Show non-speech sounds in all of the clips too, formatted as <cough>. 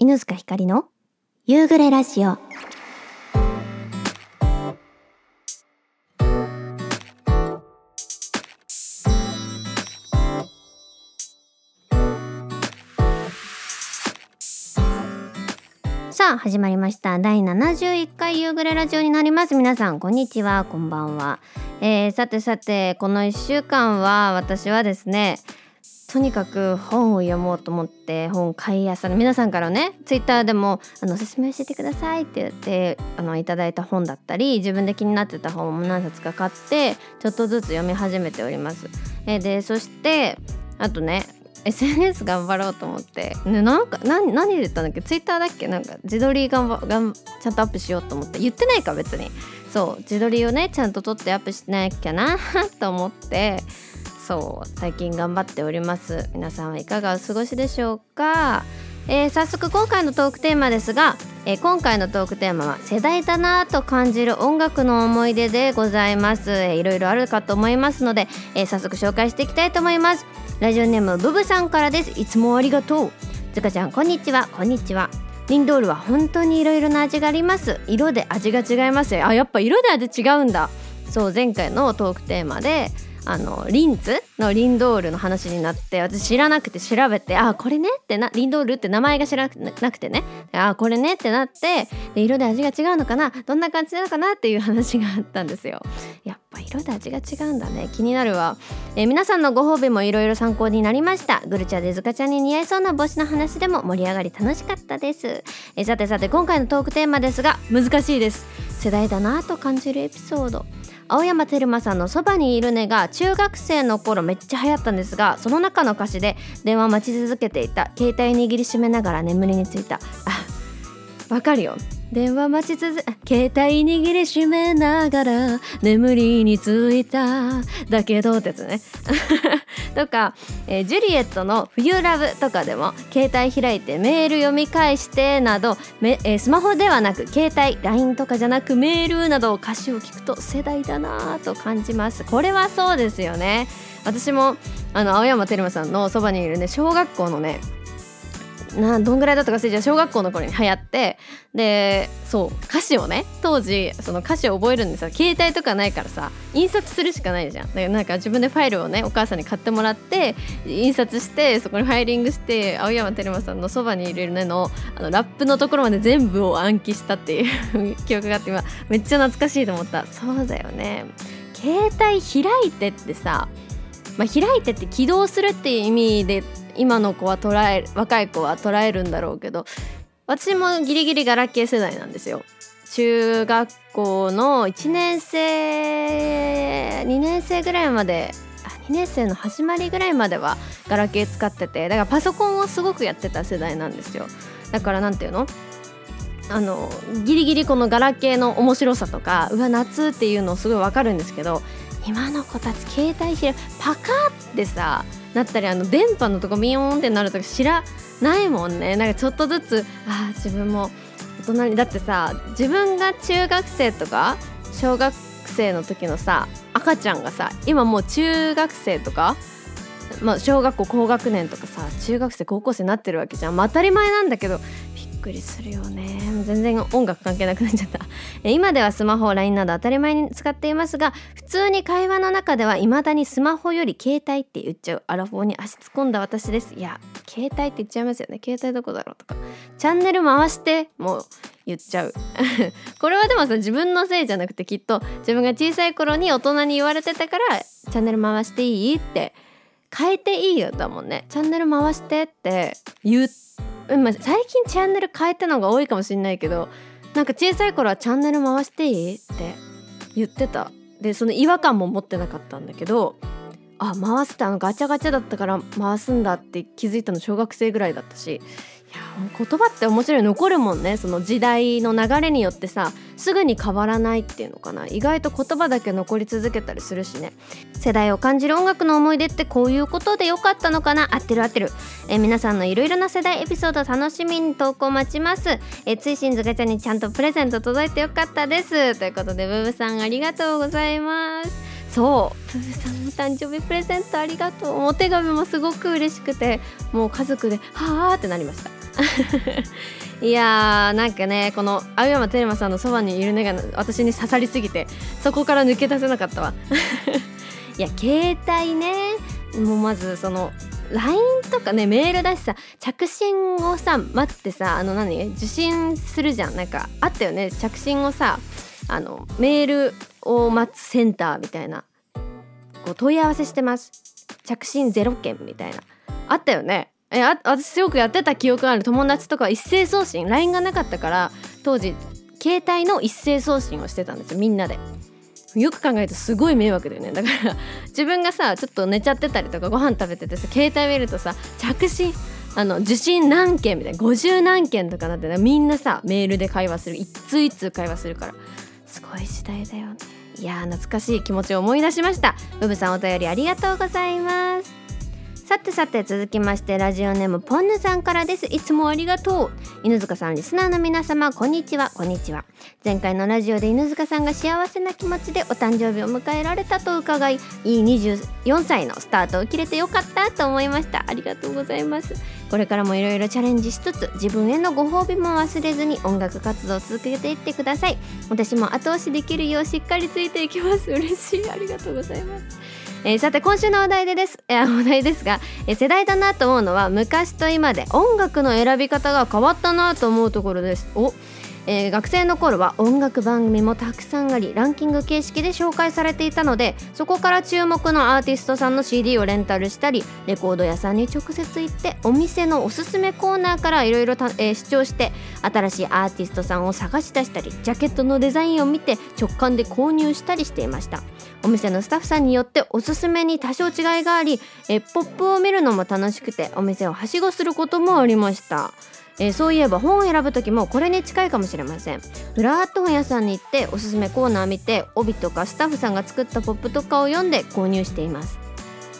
犬塚ひかりの夕暮れラジオ。さあ始まりました。第71回夕暮れラジオになります。皆さんこんにちは。こんばんは、えー、さてさてこの1週間は私はですねとにかく本を読もうと思って本買いあさる。皆さんからねツイッターでもあの「おすすめ教えてください」って言ってあのいただいた本だったり自分で気になってた本を何冊か買ってちょっとずつ読み始めております。えでそしてあとね SNS 頑張ろうと思って、ね、なんか何何で言ったんだっけ？ツイッターだっけ？なんか自撮り頑張がんちゃんとアップしようと思って。言ってないか別に。そう自撮りをねちゃんと撮ってアップしなきゃな <laughs> と思って。そう最近頑張っております。皆さんはいかがお過ごしでしょうか、えー、早速今回のトークテーマですが、えー、今回のトークテーマは世代だなと感じる音楽の思い出でございます、えー、いろいろあるかと思いますので、えー、早速紹介していきたいと思います。ラジオネームブブさんからです。いつもありがとう。つかちゃんこんにちは。こんにちは。リンドールは本当にいろいろな味があります。色で味が違いますあやっぱ色で味違うんだ。そう前回のトークテーマであのリンツのリンドールの話になって私知らなくて調べてあこれねってなリンドールって名前が知らなくてね。あこれねってなってで色で味が違うのかな？どんな感じなのかなっていう話があったんですよ。やっぱ色で味が違うんだね。気になるわ、え皆さんのご褒美もいろいろ参考になりました。グルチャでズカちゃんに似合いそうな帽子の話でも盛り上がり楽しかったです、えさてさて今回のトークテーマですが難しいです。世代だなと感じるエピソード。青山テルマさんの「そばにいるね」が中学生の頃めっちゃ流行ったんですがその中の歌詞で電話待ち続けていた。携帯握りしめながら眠りについた。あわかるよ。電話待ち続携帯握りしめながら眠りについた。だけどってやつね。<laughs> とか、えー、ジュリエットの「冬ラブ」とかでも携帯開いてメール読み返してなどめ、えー、スマホではなく携帯 LINE とかじゃなくメールなど歌詞を聞くと世代だなと感じます。これはそうですよね。私もあの青山テルマさんのそばにいるね小学校のねなどんぐらいだったか忘れちゃう。小学校の頃に流行ってでそう歌詞をね当時その歌詞を覚えるんですよ。携帯とかないからさ印刷するしかないじゃん。だからなんか自分でファイルをねお母さんに買ってもらって印刷してそこにファイリングして青山テルマさんのそばにいるねのあのラップのところまで全部を暗記したっていう <laughs> 記憶があって今めっちゃ懐かしいと思った。そうだよね。携帯開いてってさまあ、開いてって起動するっていう意味で今の子は捉え若い子は捉えるんだろうけど私もギリギリガラケー世代なんですよ。中学校の1年生2年生ぐらいまで2年生の始まりぐらいまではガラケー使っててだからパソコンをすごくやってた世代なんですよだから何て言うの？あのギリギリこのガラケーの面白さとかうわ夏っていうのすごいわかるんですけど今の子たち携帯開パカってさなったりあの電波のとこビヨーンってなるとか知らないもんね。なんかちょっとずつあ自分も大人にだってさ自分が中学生とか小学生の時のさ赤ちゃんがさ今もう中学生とかまあ、小学校高学年とかさ中学生高校生になってるわけじゃん、まあ、当たり前なんだけどっくりするよね。全然音楽関係なくなっちゃった。今ではスマホ LINE など当たり前に使っていますが普通に会話の中ではいまだにスマホより携帯って言っちゃう。アラフォーに足突っ込んだ私です。いや携帯って言っちゃいますよね。携帯どこだろうとか。チャンネル回してもう言っちゃう。<laughs> これはでもさ自分のせいじゃなくてきっと自分が小さい頃に大人に言われてたからチャンネル回していいって変えていいよだもんね。チャンネル回してって言ってまあ、最近チャンネル変えたのが多いかもしんないけどなんか小さい頃はチャンネル回していいって言ってた。でその違和感も持ってなかったんだけどあ回すってあのガチャガチャだったから回すんだって気づいたの小学生ぐらいだったし言葉って面白い。残るもんね。その時代の流れによってさすぐに変わらないっていうのかな。意外と言葉だけ残り続けたりするしね。世代を感じる音楽の思い出ってこういうことでよかったのかな。合ってる合ってる。え皆さんのいろいろな世代エピソード楽しみに投稿待ちます。え追伸図ガチャにちゃんとプレゼント届いてよかったです。ということでブブさんありがとうございます。そうブブさんの誕生日プレゼントありがとう。お手紙もすごく嬉しくてもう家族ではあってなりました。<laughs> いやーなんかねこの青山テルマさんのそばにいるねが私に刺さりすぎてそこから抜け出せなかったわ。<laughs> いや携帯ねもうまずその LINE とかねメールだしさ着信をさ待ってさあの何受信するじゃん。なんかあったよね着信をさ。あのメールを待つセンターみたいな。こう問い合わせしてます。着信0件みたいな。あったよね。えあ私すごくやってた記憶がある。友達とか一斉送信。LINE がなかったから当時携帯の一斉送信をしてたんですよ。みんなで。よく考えるとすごい迷惑だよね。だから自分がさちょっと寝ちゃってたりとかご飯食べててさ携帯見るとさ着信あの受信何件みたいな。50何件とかなってみんなさメールで会話する。一通一通会話するから。すごい時代だよね。いや懐かしい気持ちを思い出しました。ブブさんお便りありがとうございます。さてさて続きましてラジオネームポンヌさんからです。いつもありがとう。犬塚さんリスナーの皆様こんにちは。こんにちは。前回のラジオで犬塚さんが幸せな気持ちでお誕生日を迎えられたと伺いいい24歳のスタートを切れてよかったと思いました。ありがとうございます。これからもいろいろチャレンジしつつ自分へのご褒美も忘れずに音楽活動を続けていってください。私も後押しできるようしっかりついていきます。嬉しい。ありがとうございます。えー、さて今週のお題でです、いや、お題ですが、えー、世代だなと思うのは昔と今で音楽の選び方が変わったなと思うところです。おえー、学生の頃は音楽番組もたくさんありランキング形式で紹介されていたのでそこから注目のアーティストさんの CD をレンタルしたりレコード屋さんに直接行ってお店のおすすめコーナーからいろいろ視聴して新しいアーティストさんを探し出したりジャケットのデザインを見て直感で購入したりしていました。お店のスタッフさんによっておすすめに多少違いがありえポップを見るのも楽しくてお店をはしごすることもありました。えー、そういえば本を選ぶ時もこれに近いかもしれません。フラット本屋さんに行っておすすめコーナー見て帯とかスタッフさんが作ったポップとかを読んで購入しています。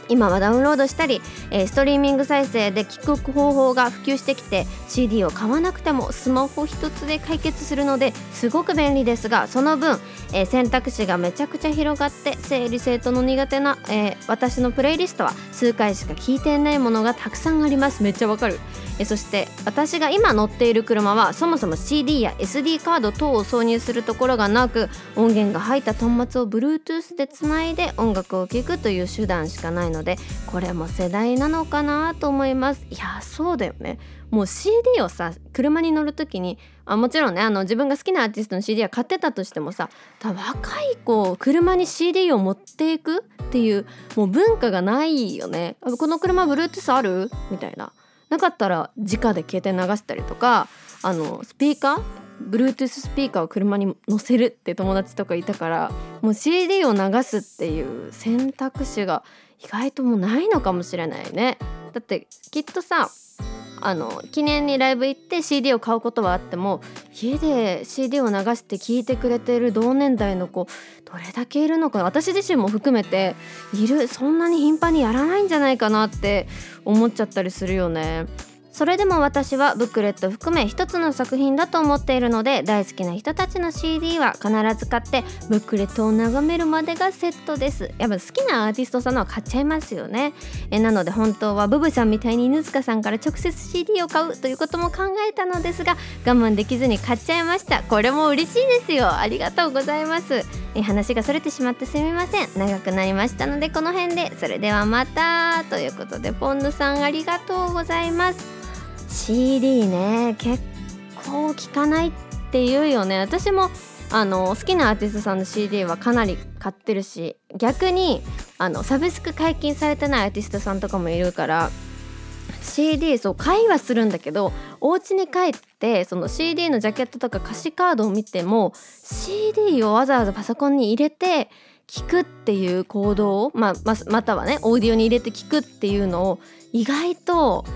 今はダウンロードしたり、えー、ストリーミング再生で聞く方法が普及してきて CD を買わなくてもスマホ一つで解決するのですごく便利ですがその分、えー、選択肢がめちゃくちゃ広がって整理整頓の苦手な、えー、私のプレイリストは数回しか聞いていないものがたくさんあります。めっちゃわかる、えそして私が今乗っている車はそもそも CD や SD カード等を挿入するところがなく音源が入った端末を Bluetooth でつないで音楽を聴くという手段しかないののでこれも世代なのかなと思います。いやそうだよね。もう CD をさ車に乗る時にあもちろんねあの自分が好きなアーティストの CD は買ってたとしてもさ若い子車に CD を持っていくっていうもう文化がないよね。この車 Bluetooth ある？みたいな。なかったら直で携帯流したりとかあのスピーカー？Bluetooth スピーカーを車に載せるって友達とかいたからもう CD を流すっていう選択肢が意外ともうないのかもしれないねだってきっとさあの記念にライブ行って CD を買うことはあっても家で CD を流して聴いてくれてる同年代の子どれだけいるのか私自身も含めているそんなに頻繁にやらないんじゃないかなって思っちゃったりするよね。それでも私はブックレット含め一つの作品だと思っているので大好きな人たちの CD は必ず買ってブックレットを眺めるまでがセットです。やっぱ好きなアーティストさんのは買っちゃいますよねえなので本当はブブさんみたいに犬塚さんから直接 CD を買うということも考えたのですが我慢できずに買っちゃいました。これも嬉しいですよ。ありがとうございます。え話がそれてしまってすみません。長くなりましたのでこの辺でそれではまた。ということでポンヌさんありがとうございます。CD ね。結構聴かないって言うよね。私もあの好きなアーティストさんの CD はかなり買ってるし逆にあのサブスク解禁されてないアーティストさんとかもいるから CD そう会話するんだけどお家に帰ってその CD のジャケットとか歌詞カードを見ても CD をわざわざパソコンに入れて聞くっていう行動を、まあ、ままたはねオーディオに入れて聞くっていうのを意外と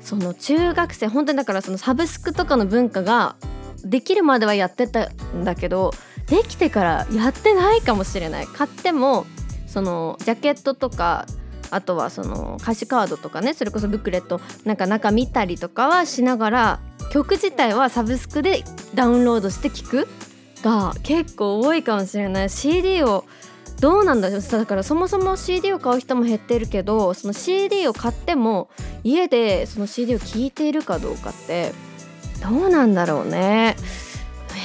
その中学生本当にだからそのサブスクとかの文化ができるまではやってたんだけどできてからやってないかもしれない。買ってもそのジャケットとかあとはその歌詞カードとかね。それこそブックレット。なんか中見たりとかはしながら曲自体はサブスクでダウンロードして聴く。が結構多いかもしれない。CD をどうなんだろう。だからそもそも CD を買う人も減ってるけどその CD を買っても家でその CD を聴いているかどうかってどうなんだろうね、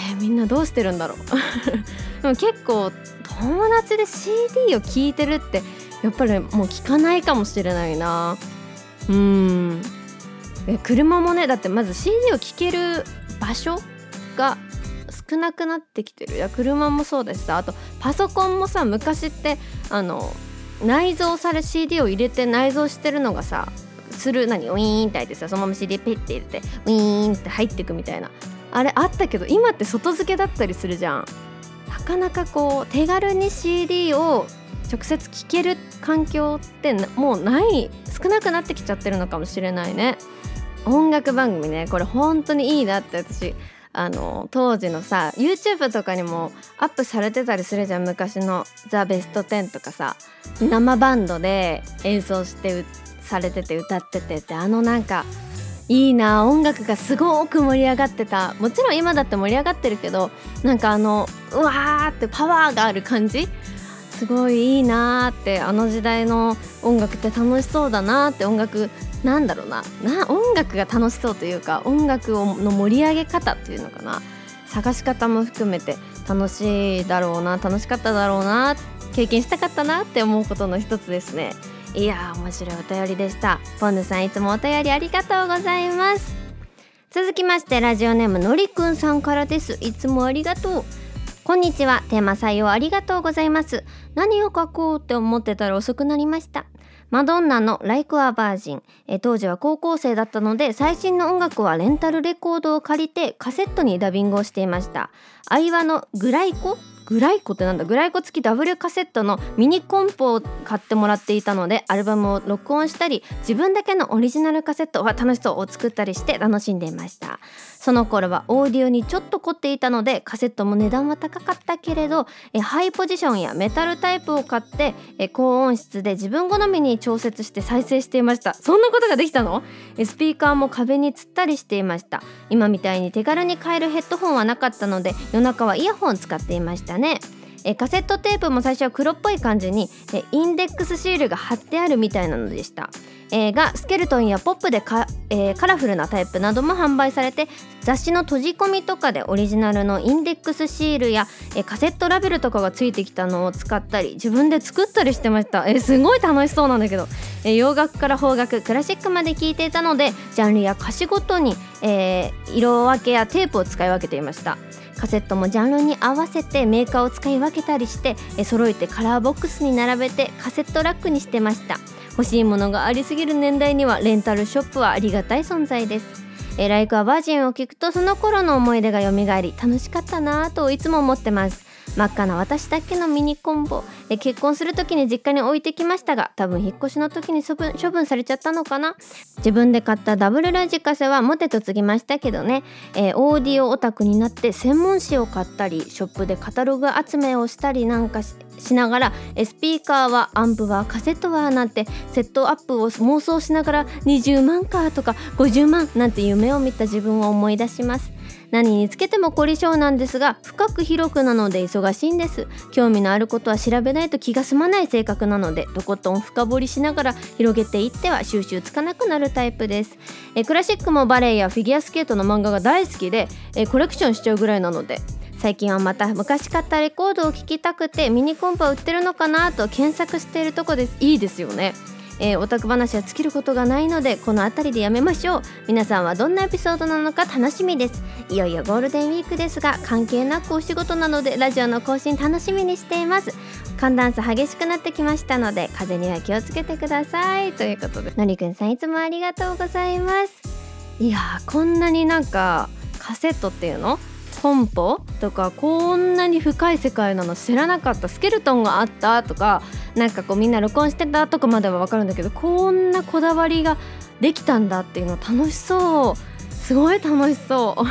えー、みんなどうしてるんだろう。<laughs> でも結構友達で CD を聴いてるってやっぱりもう聞かないかもしれないな。うん。車もねだってまず CD を聴ける場所が少なくなってきてる。いや車もそうだしさあとパソコンもさ昔ってあの内蔵され CD を入れて内蔵してるのがさする何ウィーンって入ってさそのまま CD ペッて入れてウィーンって入ってくみたいな。あれあったけど今って外付けだったりするじゃん。なかなかこう手軽に CD を直接聴ける環境ってもうない少なくなってきちゃってるのかもしれないね。音楽番組ねこれ本当にいいなって私あの当時のさ YouTube とかにもアップされてたりするじゃん昔の「ザ・ベスト10」とかさ生バンドで演奏してされてて歌っててってあのなんかいいな音楽がすごく盛り上がってた。もちろん今だって盛り上がってるけどなんかあのうわーってパワーがある感じすごいいいなーってあの時代の音楽って楽しそうだなって音楽なんだろうな。な音楽が楽しそうというか音楽の盛り上げ方っていうのかな。探し方も含めて楽しいだろうな楽しかっただろうな経験したかったなって思うことの一つですね。いやー面白いお便りでした。ポンヌさんいつもお便りありがとうございます。続きましてラジオネームのりくんさんからです。いつもありがとう。こんにちは。テーマ採用ありがとうございます。何を書こうって思ってたら遅くなりました。マドンナの Like a Virgin え当時は高校生だったので最新の音楽はレンタルレコードを借りてカセットにダビングをしていました。相葉のグライコ？グライコってなんだ？グライコ付きダブルカセットのミニコンポを買ってもらっていたのでアルバムを録音したり自分だけのオリジナルカセットは楽しそうを作ったりして楽しんでいました。その頃はオーディオにちょっと凝っていたのでカセットも値段は高かったけれどえハイポジションやメタルタイプを買ってえ高音質で自分好みに調節して再生していました。そんなことができたの？えスピーカーも壁につったりしていました。今みたいに手軽に買えるヘッドホンはなかったので夜中はイヤホン使っていましたね。えカセットテープも最初は黒っぽい感じにえインデックスシールが貼ってあるみたいなのでした。えー、がスケルトンやポップでか、えー、カラフルなタイプなども販売されて雑誌の閉じ込みとかでオリジナルのインデックスシールや、えー、カセットラベルとかがついてきたのを使ったり自分で作ったりしてました、えー、すごい楽しそうなんだけど、えー、洋楽から邦楽クラシックまで聴いていたのでジャンルや歌詞ごとに、えー、色分けやテープを使い分けていました。カセットもジャンルに合わせてメーカーを使い分けたりしてえ揃えてカラーボックスに並べてカセットラックにしてました。欲しいものがありすぎる年代にはレンタルショップはありがたい存在です。えライクアバージンを聞くとその頃の思い出が蘇り楽しかったなぁといつも思ってます。真っ赤な私だけのミニコンボ結婚する時に実家に置いてきましたが多分引っ越しの時に処分処分されちゃったのかな？自分で買ったダブルラジカセはモテと継ぎましたけどね、えー、オーディオオタクになって専門誌を買ったりショップでカタログ集めをしたりなんかししながらスピーカーはアンプはカセットはなんてセットアップを妄想しながら20万かとか50万なんて夢を見た自分を思い出します。何につけても凝り性なんですが深く広くなので忙しいんです。興味のあることは調べないと気が済まない性格なのでとことん深掘りしながら広げていっては収集つかなくなるタイプです。えクラシックもバレエやフィギュアスケートの漫画が大好きでえコレクションしちゃうぐらいなので最近はまた昔買ったレコードを聴きたくてミニコンパ売ってるのかなと検索しているとこです。いいですよね。えー、オタク話は尽きることがないのでこの辺りでやめましょう。皆さんはどんなエピソードなのか楽しみです。いよいよゴールデンウィークですが関係なくお仕事なのでラジオの更新楽しみにしています。寒暖差激しくなってきましたので風には気をつけてください。ということでのりくんさんいつもありがとうございます。いやこんなになんかカセットっていうの？本舗とかこんなに深い世界なの知らなかったスケルトンがあったとかなんかこうみんな録音してたとかまでは分かるんだけどこんなこだわりができたんだっていうの楽しそう。すごい楽しそう。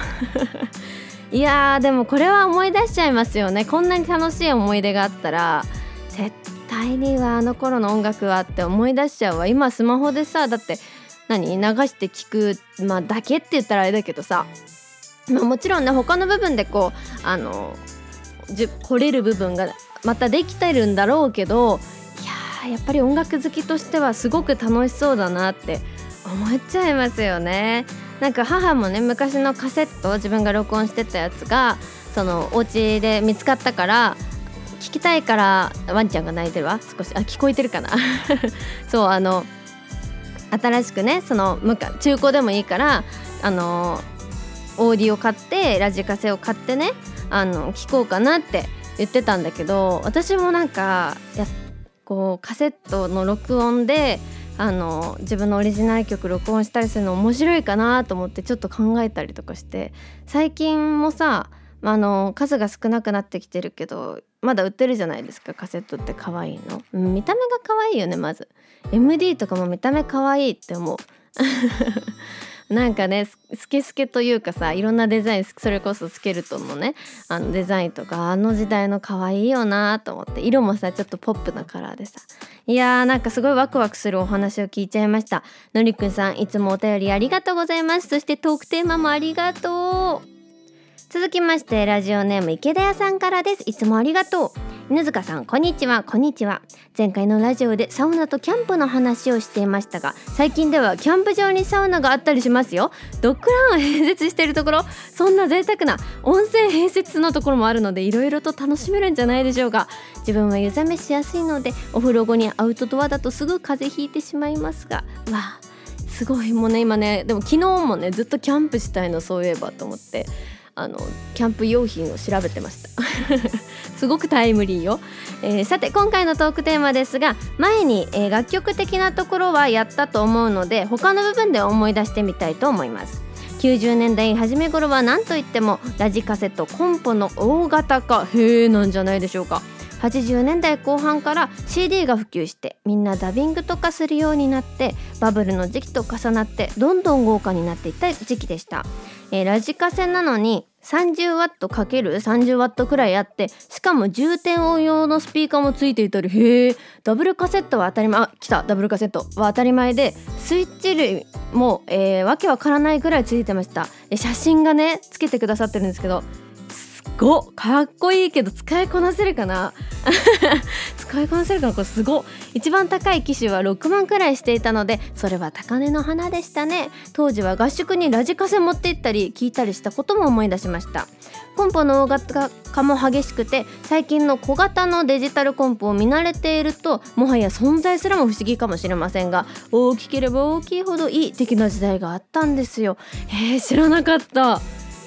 <laughs> いやーでもこれは思い出しちゃいますよね。こんなに楽しい思い出があったら絶対にはあの頃の音楽はって思い出しちゃうわ。今スマホでさだって何流して聞く、まあ、だけって言ったらあれだけどさまあ、もちろんね他の部分でこうあのじ掘れる部分がまたできてるんだろうけどいややっぱり音楽好きとしてはすごく楽しそうだなって思っちゃいますよね。なんか母もね昔のカセット自分が録音してたやつがそのお家で見つかったから聞きたいからワンちゃんが泣いてるわ少しあ聞こえてるかな <laughs> そうあの新しくねその中古でもいいからあのオーディオ買ってラジカセを買ってねあの聞こうかなって言ってたんだけど私もなんかやこうカセットの録音であの自分のオリジナル曲録音したりするの面白いかなと思ってちょっと考えたりとかして最近もさあの数が少なくなってきてるけどまだ売ってるじゃないですかカセットって可愛いの、見た目が可愛いよねまず。MD とかも見た目可愛いって思う。なんかねスケスケというかさいろんなデザインそれこそスケルトンのねあのデザインとかあの時代の可愛いよなと思って色もさちょっとポップなカラーでさ。いやーなんかすごいワクワクするお話を聞いちゃいました。のりくんさんいつもお便りありがとうございます。そしてトークテーマもありがとう。続きましてラジオネーム池田屋さんからです。いつもありがとう。犬塚さんこんにちは。こんにちは。前回のラジオでサウナとキャンプの話をしていましたが最近ではキャンプ場にサウナがあったりしますよ。ドッグランを併設しているところそんな贅沢な温泉併設のところもあるのでいろいろと楽しめるんじゃないでしょうか。自分は湯冷めしやすいのでお風呂後にアウトドアだとすぐ風邪ひいてしまいますがわあすごいもうね今ねでも昨日もねずっとキャンプしたいのそういえばと思って。あのキャンプ用品を調べてました。<laughs> すごくタイムリーよ、えー、さて今回のトークテーマですが前に、えー、楽曲的なところはやったと思うので他の部分で思い出してみたいと思います。90年代初め頃は何といってもラジカセとコンポの大型化へえなんじゃないでしょうか。80年代後半から CD が普及してみんなダビングとかするようになってバブルの時期と重なってどんどん豪華になっていった時期でした。えー、ラジカセなのに 30W×30W くらいあってしかも重点音用のスピーカーもついていたりへえダブルカセットは当たり前あ来たダブルカセットは当たり前でスイッチ類も、えー、わけわからないぐらいついてました。写真がねつけてくださってるんですけどごかっこいいけど使いこなせるかな？<laughs> 使いこなせるかな？これすご一番高い機種は6万くらいしていたのでそれは高値の花でしたね。当時は合宿にラジカセ持って行ったり聞いたりしたことも思い出しました。コンポの大型化も激しくて最近の小型のデジタルコンポを見慣れているともはや存在すらも不思議かもしれませんが大きければ大きいほどいい的な時代があったんですよ。へえ知らなかった。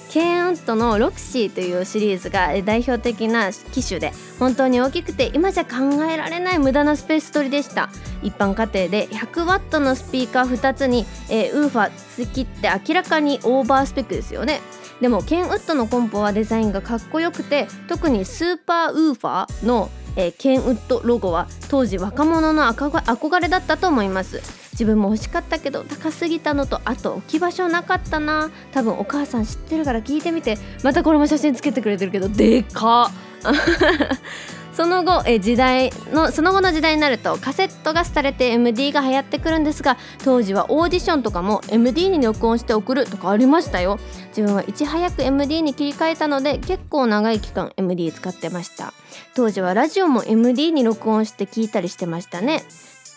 ケンウッドのロクシーというシリーズが代表的な機種で本当に大きくて今じゃ考えられない無駄なスペース取りでした。一般家庭で 100W のスピーカー2つに、えー、ウーファー付きって明らかにオーバースペックですよね。でもケンウッドのコンポはデザインがかっこよくて特にスーパーウーファーの、えー、ケンウッドロゴは当時若者の憧れだったと思います。自分も欲しかったけど高すぎたのとあと置き場所なかったな。多分お母さん知ってるから聞いてみてまたこれも写真つけてくれてるけどでか <laughs> その後え時代のその後の時代になるとカセットが廃れて MD が流行ってくるんですが当時はオーディションとかも MD に録音して送るとかありましたよ。自分はいち早く MD に切り替えたので結構長い期間 MD 使ってました。当時はラジオも MD に録音して聞いたりしてましたね。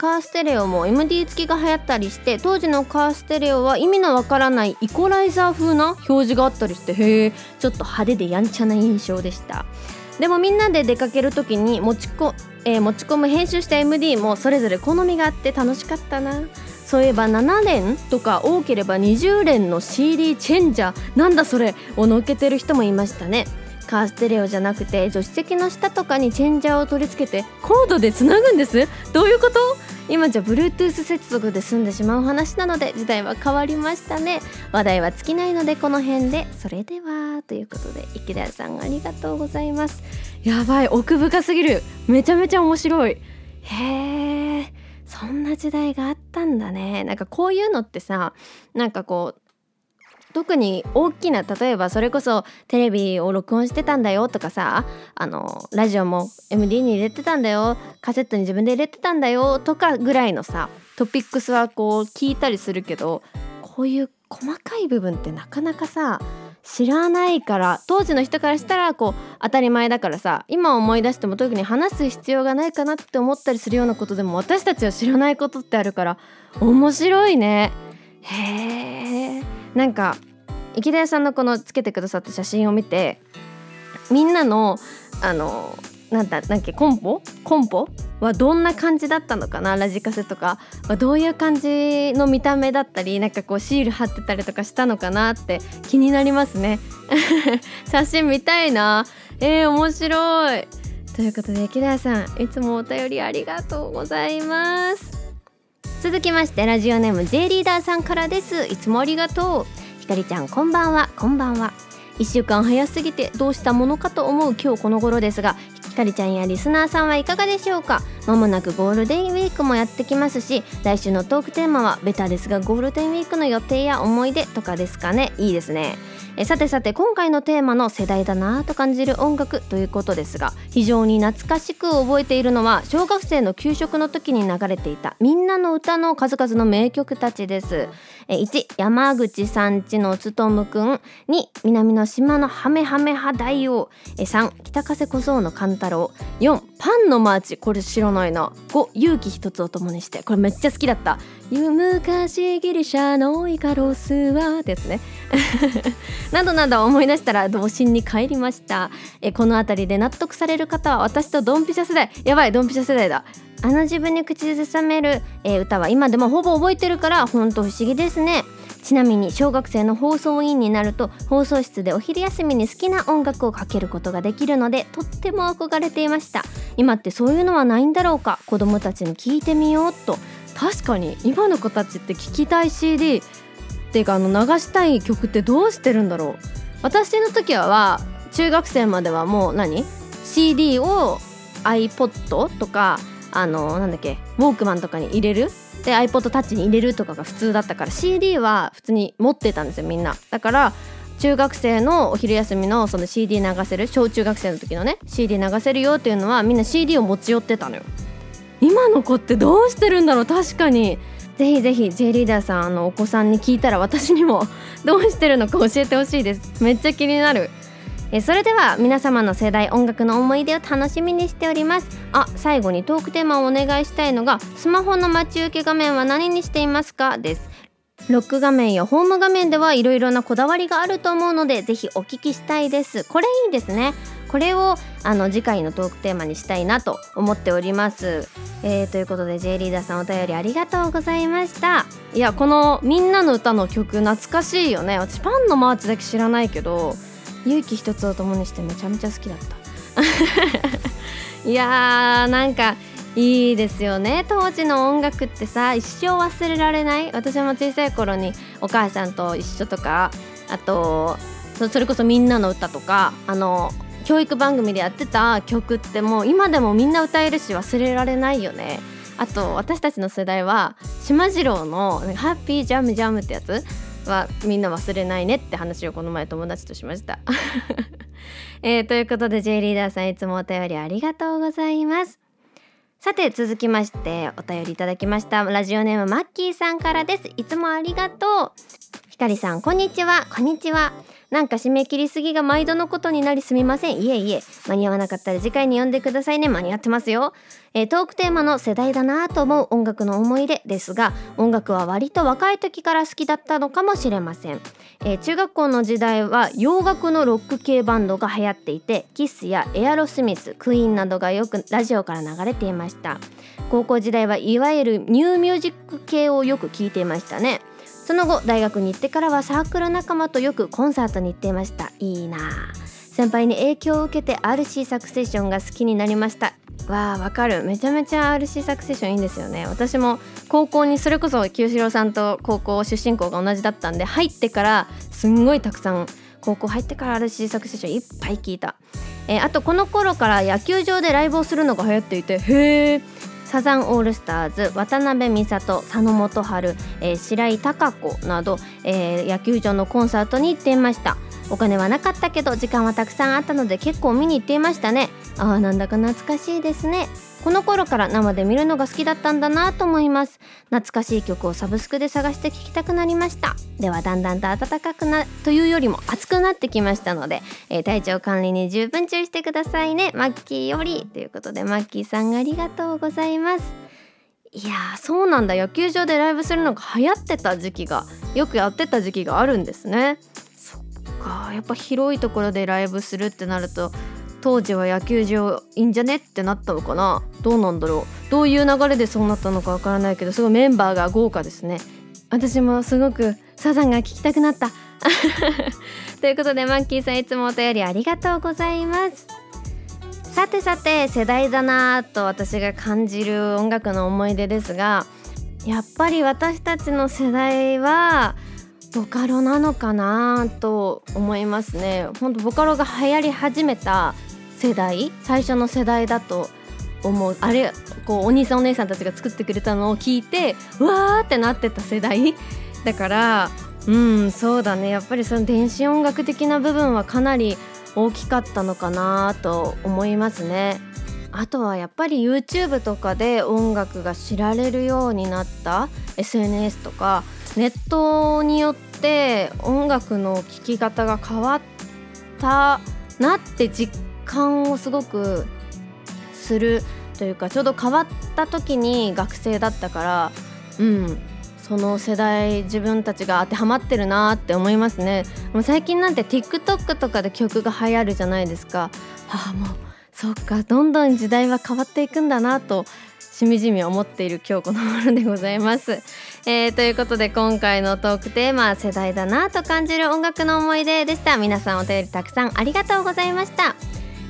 カーステレオも MD 付きが流行ったりして当時のカーステレオは意味のわからないイコライザー風な表示があったりしてへえちょっと派手でやんちゃな印象でした。でもみんなで出かける時に持ちこ、えー、持ち込む編集した MD もそれぞれ好みがあって楽しかったな。そういえば7連とか多ければ20連の CD チェンジャー。なんだそれ。をのっけてる人もいましたね。カーステレオじゃなくて助手席の下とかにチェンジャーを取り付けてコードでつなぐんです。どういうこと？今じゃ Bluetooth 接続で済んでしまう話なので時代は変わりましたね。話題は尽きないのでこの辺で。それではということで。池田さんありがとうございますやばい奥深すぎるめちゃめちゃ面白いへえそんな時代があったんだねなんかこういうのってさなんかこう特に大きな例えばそれこそテレビを録音してたんだよとかさあのラジオも MD に入れてたんだよカセットに自分で入れてたんだよとかぐらいのさトピックスはこう聞いたりするけどこういう細かい部分ってなかなかさ知らないから当時の人からしたらこう当たり前だからさ今思い出しても特に話す必要がないかなって思ったりするようなことでも私たちは知らないことってあるから面白いね。へえなんか池田屋さんのこのつけてくださった写真を見てみんなのあのなんだなんけコンポ？コンポ？はどんな感じだったのかな？ラジカセとか。はどういう感じの見た目だったりなんかこうシール貼ってたりとかしたのかなって気になりますね。<laughs> 写真見たいな。えー、面白い。ということで池田さんいつもお便りありがとうございます。続きましてラジオネーム J リーダーさんからです。いつもありがとう。ひかりちゃんこんばんは。こんばんは。1週間早すぎてどうしたものかと思う今日この頃ですがひかりちゃんやリスナーさんはいかがでしょうか？まもなくゴールデンウィークもやってきますし来週のトークテーマはベタですがゴールデンウィークの予定や思い出とかですかね？いいですね。えさてさて今回のテーマの世代だなぁと感じる音楽ということですが非常に懐かしく覚えているのは小学生の給食の時に流れていたみんなの歌の数々の名曲たちです。え1山口さんちのつとむくん。2南の島のハメハメハ大王。え3北風小僧の勘太郎。4パンのマーチ。これ知らないな。5勇気一つを共にして。これめっちゃ好きだった。昔ギリシャのイカロスはですね。<laughs> などなど思い出したら童心に帰りました。えこの辺りで納得される方は私とドンピシャ世代。やばいドンピシャ世代だ。あの自分に口ずさめる、え、歌は今でもほぼ覚えてるから本当不思議ですね。ちなみに小学生の放送委員になると放送室でお昼休みに好きな音楽をかけることができるのでとっても憧れていました。今ってそういうのはないんだろうか？子供たちに聞いてみようと。確かに今の子たちって聞きたい CD っていうかあの流したい曲ってどうしてるんだろう。私の時は中学生まではもう何？CD を iPod とかあのなんだっけ？ウォークマンとかに入れる？で iPod タッチに入れるとかが普通だったから CD は普通に持ってたんですよみんな。だから中学生のお昼休みのその CD 流せる？小中学生の時のね CD 流せるよっていうのはみんな CD を持ち寄ってたのよ。今の子ってどうしてるんだろう？確かに。ぜひぜひ J リーダーさんあのお子さんに聞いたら私にもどうしてるのか教えてほしいです。めっちゃ気になる。えそれでは皆様の世代音楽の思い出を楽しみにしております。あ最後にトークテーマをお願いしたいのがスマホの待ち受け画面は何にしていますか？です。ロック画面やホーム画面ではいろいろなこだわりがあると思うのでぜひお聞きしたいです。これいいですね。これをあの次回のトークテーマにしたいなと思っております、えー、ということで J リーダーさんお便りありがとうございました。いやこのみんなの歌の曲懐かしいよね。私パンのマーチだけ知らないけど勇気一つを共にしてめちゃめちゃ好きだった。<laughs> いやーなんかいいですよね。当時の音楽ってさ一生忘れられない。私も小さい頃にお母さんと一緒とかあとそれこそ「みんなの歌とかあの教育番組でやってた曲ってもう今でもみんな歌えるし忘れられないよねあと私たちの世代は島次郎の「ハッピージャムジャム」ってやつはみんな忘れないねって話をこの前友達としました。<laughs> えー、ということで J リーダーさんいつもお便りありがとうございます。さて続きましてお便りいただきましたラジオネームマッキーさんからですいつもありがとうりさんこんにちは。こんにちは。なんか締め切りすぎが毎度のことになりすみません。いえいえ。間に合わなかったら次回に読んでくださいね。間に合ってますよ、えー、トークテーマの世代だなと思う音楽の思い出ですが音楽は割と若い時から好きだったのかもしれません、えー、中学校の時代は洋楽のロック系バンドが流行っていてキスやエアロスミスクイーンなどがよくラジオから流れていました。高校時代はいわゆるニューミュージック系をよく聞いていましたね。その後大学に行ってからはサークル仲間とよくコンサートに行っていました。いいな先輩に影響を受けて RC サクセッションが好きになりました。わあわかる。めちゃめちゃ RC サクセッションいいんですよね。私も高校にそれこそ清志郎さんと高校出身校が同じだったんで入ってからすんごいたくさん高校入ってから RC サクセッションいっぱい聞いた、えー、あとこの頃から野球場でライブをするのが流行っていてへえサザンオールスターズ渡辺美里佐野元春、えー、白井貴子など、えー、野球場のコンサートに行っていました。お金はなかったけど時間はたくさんあったので結構見に行っていましたね。ああなんだか懐かしいですね。この頃から生で見るのが好きだったんだなと思います。懐かしい曲をサブスクで探して聴きたくなりました。ではだんだんと暖かくなというよりも暑くなってきましたので、えー、体調管理に十分注意してくださいね。マッキーより。ということでマッキーさんありがとうございます。いやそうなんだ。野球場でライブするのが流行ってた時期がよくやってた時期があるんですね。そっか。やっぱ広いところでライブするってなると当時は野球場いいんじゃね？ってなったのかな？どうなんだろう？どういう流れでそうなったのかわからないけどすごいメンバーが豪華ですね。私もすごくサザンが聞きたくなった。<laughs> ということでマッキーさんいつもお便りありがとうございます。さてさて世代だなと私が感じる音楽の思い出ですがやっぱり私たちの世代はボカロなのかなと思いますね。本当ボカロが流行り始めた世代最初の世代だと思う。あれこうお兄さんお姉さんたちが作ってくれたのを聞いてわーってなってた世代。だからうんそうだね。やっぱりその電子音楽的な部分はかなり大きかったのかなと思いますね。あとはやっぱり YouTube とかで音楽が知られるようになった SNS とかネットによって音楽の聴き方が変わったなって実感をすごくするというかちょうど変わった時に学生だったからうんその世代自分たちが当てはまってるなって思いますね。もう最近なんて TikTok とかで曲が流行るじゃないですか。ああもうそっかどんどん時代は変わっていくんだなとしみじみ思っている今日この頃でございます、えー、ということで今回のトークテーマ世代だなと感じる音楽の思い出でした。皆さんお便りたくさんありがとうございました、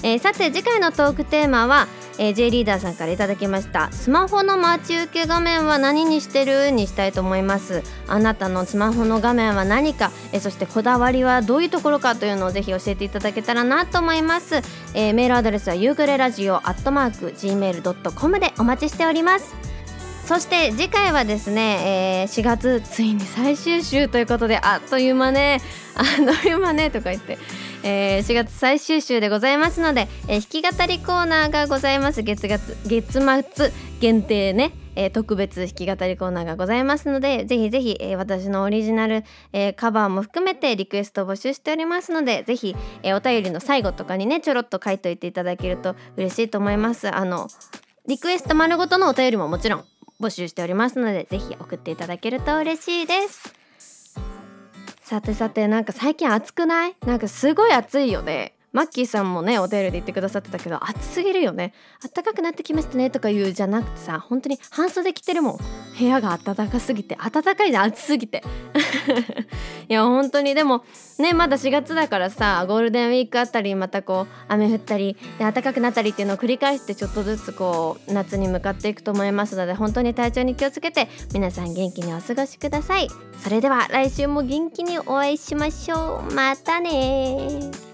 えー、さて次回のトークテーマはえー、J リーダーさんからいただきました。スマホの待ち受け画面は何にしてる？にしたいと思います。あなたのスマホの画面は何か、えー、そしてこだわりはどういうところかというのをぜひ教えていただけたらなと思います、えー、メールアドレスはユーグレラジオアットマーク gmail.com でお待ちしております。そして次回はですね、えー、4月ついに最終週ということであっという間ね。あっという間ねとか言って。えー、4月最終週でございますので、えー、弾き語りコーナーがございます。月月月末限定ね、えー、特別弾き語りコーナーがございますのでぜひぜひ、えー、私のオリジナル、えー、カバーも含めてリクエストを募集しておりますのでぜひ、えー、お便りの最後とかにねちょろっと書いといていただけると嬉しいと思います。あのリクエスト丸ごとのお便りももちろん募集しておりますのでぜひ送っていただけると嬉しいです。さてさてなんか最近暑くない？なんかすごい暑いよね。マッキーさんもねお便りで言ってくださってたけど暑すぎるよね。暖かくなってきましたねとか言うじゃなくてさ本当に半袖着てるもん。部屋が暖かすぎて暖かいじゃん暑すぎて。<laughs> いや本当に。でもねまだ4月だからさゴールデンウィークあたりまたこう雨降ったりで暖かくなったりっていうのを繰り返してちょっとずつこう夏に向かっていくと思いますので本当に体調に気をつけて皆さん元気にお過ごしください。それでは来週も元気にお会いしましょう。またね